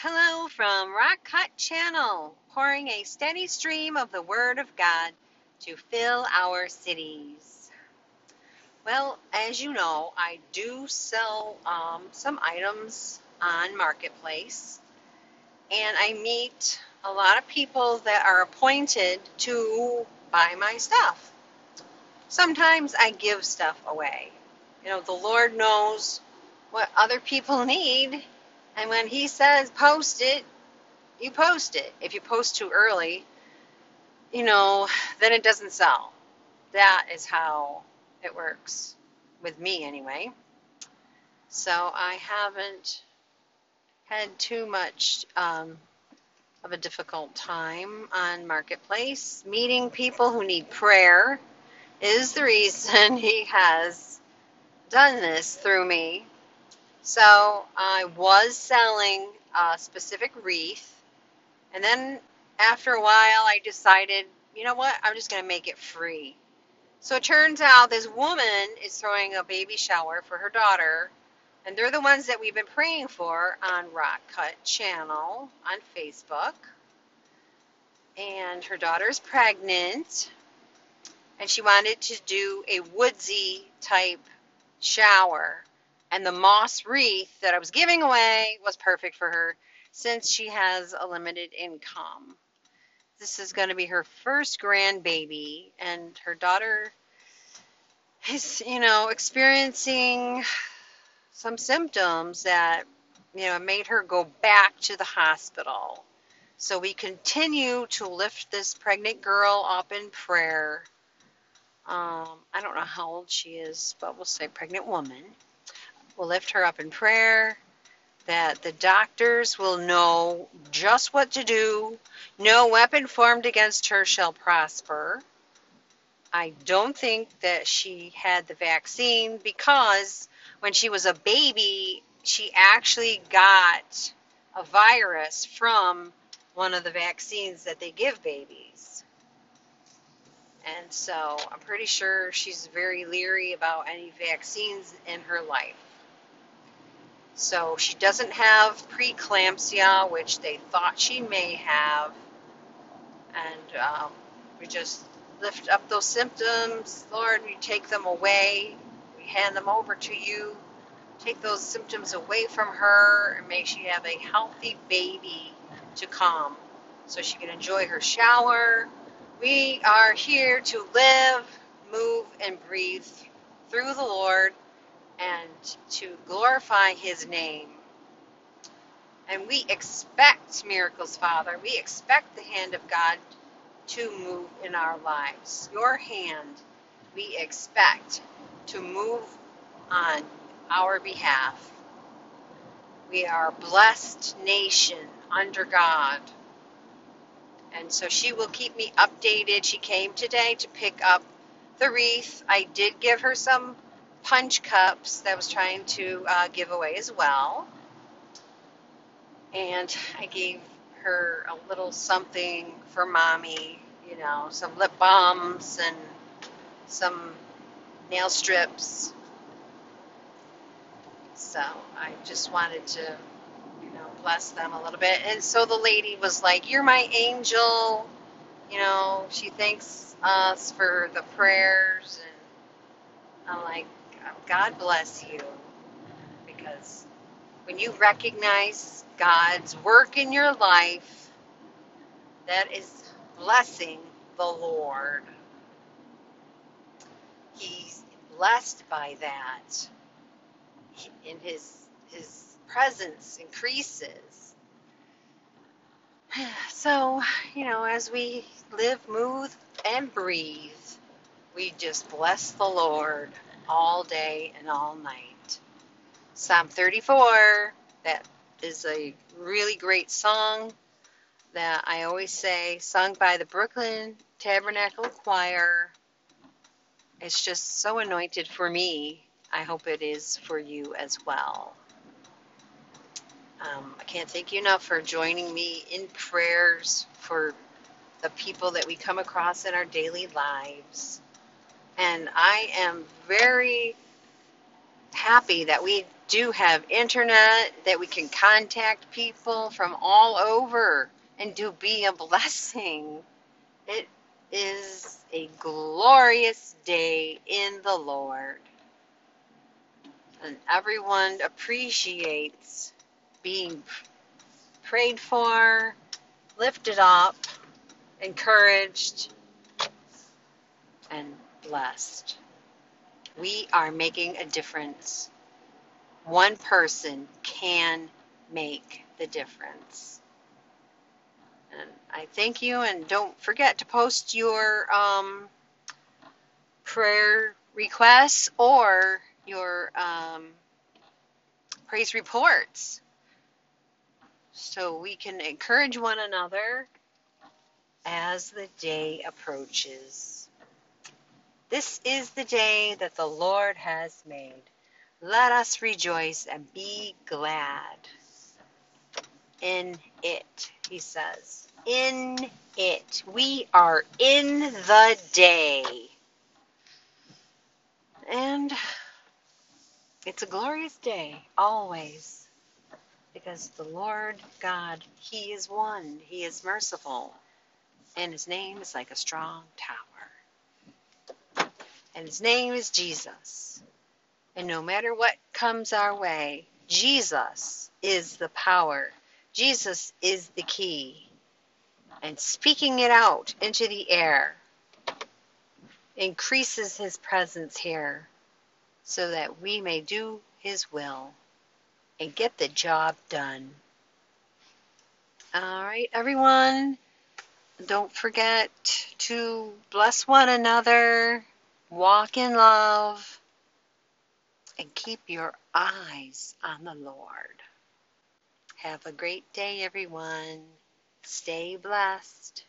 Hello from Rock Cut Channel, pouring a steady stream of the Word of God to fill our cities. Well, as you know, I do sell um, some items on Marketplace, and I meet a lot of people that are appointed to buy my stuff. Sometimes I give stuff away. You know, the Lord knows what other people need, and when He says post it, you post it. If you post too early, you know, then it doesn't sell. That is how it works with me, anyway. So I haven't had too much um, of a difficult time on Marketplace. Meeting people who need prayer is the reason he has done this through me. So I was selling a specific wreath, and then after a while, I decided, you know what, I'm just going to make it free. So it turns out this woman is throwing a baby shower for her daughter, and they're the ones that we've been praying for on Rock Cut Channel on Facebook. And her daughter's pregnant, and she wanted to do a woodsy type shower. And the moss wreath that I was giving away was perfect for her since she has a limited income. This is going to be her first grandbaby, and her daughter is, you know, experiencing some symptoms that, you know, made her go back to the hospital. So we continue to lift this pregnant girl up in prayer. Um, I don't know how old she is, but we'll say pregnant woman. We'll lift her up in prayer that the doctors will know just what to do. No weapon formed against her shall prosper. I don't think that she had the vaccine because when she was a baby, she actually got a virus from one of the vaccines that they give babies. And so I'm pretty sure she's very leery about any vaccines in her life. So she doesn't have preeclampsia, which they thought she may have. And um, we just lift up those symptoms. Lord, we take them away. We hand them over to you. Take those symptoms away from her and make she have a healthy baby to come so she can enjoy her shower. We are here to live, move, and breathe through the Lord and to glorify his name. And we expect miracles, Father. We expect the hand of God to move in our lives. Your hand, we expect to move on our behalf. We are a blessed nation under God. And so she will keep me updated. She came today to pick up the wreath. I did give her some punch cups that I was trying to uh, give away as well. And I gave her a little something for mommy, you know, some lip balms and some nail strips. So I just wanted to, you know, bless them a little bit. And so the lady was like, You're my angel. You know, she thanks us for the prayers. And I'm like, Um, God bless you. Because when you recognize God's work in your life, that is blessing the Lord. He's blessed by that. In his his presence increases. So, you know, as we live, move, and breathe, we just bless the Lord all day and all night. Psalm 34, that is a really great song that I always say, sung by the Brooklyn Tabernacle Choir. It's just so anointed for me. I hope it is for you as well. Um, I can't thank you enough for joining me in prayers for the people that we come across in our daily lives. And I am very happy that we do have internet that we can contact people from all over and do be a blessing. It is a glorious day in the Lord. And everyone appreciates being prayed for, lifted up, encouraged, and blessed. We are making a difference. One person can make the difference. And I thank you, and don't forget to post your um, prayer requests or your um, praise reports so we can encourage one another as the day approaches. This is the day that the Lord has made. Let us rejoice and be glad in it, he says. In it. We are in the day. And it's a glorious day, always, because the Lord God, He is one, He is merciful, and His name is like a strong tower. And His name is Jesus. And no matter what comes our way, Jesus is the power, Jesus is the key. And speaking it out into the air increases His presence here so that we may do His will and get the job done. All right, everyone, don't forget to bless one another, walk in love, and keep your eyes on the Lord. Have a great day, everyone. Stay blessed.